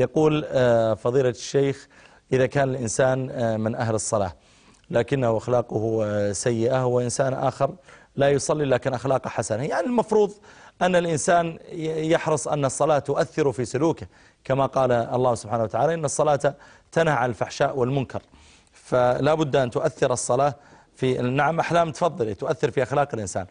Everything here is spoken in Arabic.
يقول آه، فضيلة الشيخ إذا كان الإنسان آه، من أهل الصلاة لكنه أخلاقه آه، سيئة وإنسان آخر لا يصلي لكن أخلاقه حسنة. يعني المفروض أن الإنسان يحرص أن الصلاة تؤثر في سلوكه. كما قال الله سبحانه وتعالى إن الصلاة تنهى عن الفحشاء والمنكر. فلا بد أن تؤثر الصلاة في نعم أحلام تفضل تؤثر في أخلاق الإنسان.